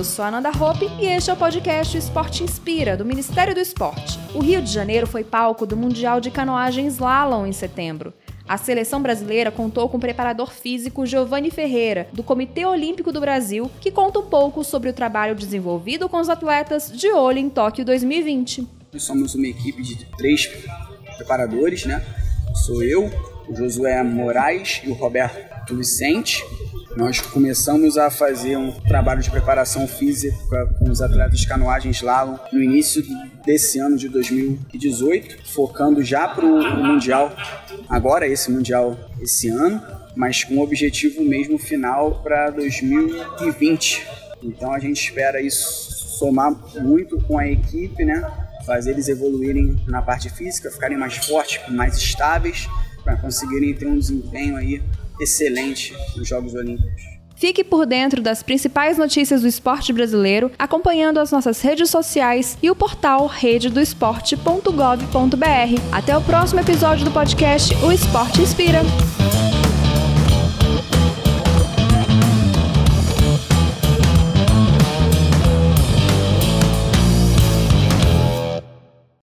Eu sou Ananda Hope e este é o podcast Esporte Inspira, do Ministério do Esporte. O Rio de Janeiro foi palco do Mundial de Canoagem Slalom em setembro. A seleção brasileira contou com o preparador físico Giovanni Ferreira, do Comitê Olímpico do Brasil, que conta um pouco sobre o trabalho desenvolvido com os atletas de olho em Tóquio 2020. Nós somos uma equipe de três preparadores, né? Sou eu, o Josué Moraes e o Roberto Vicente. Nós começamos a fazer um trabalho de preparação física com os atletas de canoagem slalom no início desse ano de 2018, focando já para o Mundial, agora esse Mundial esse ano, mas com o objetivo mesmo final para 2020. Então a gente espera isso somar muito com a equipe, né? Fazer eles evoluírem na parte física, ficarem mais fortes, mais estáveis, para conseguirem ter um desempenho aí excelente nos Jogos Olímpicos. Fique por dentro das principais notícias do esporte brasileiro, acompanhando as nossas redes sociais e o portal rededoesporte.gov.br. Até o próximo episódio do podcast O Esporte Inspira.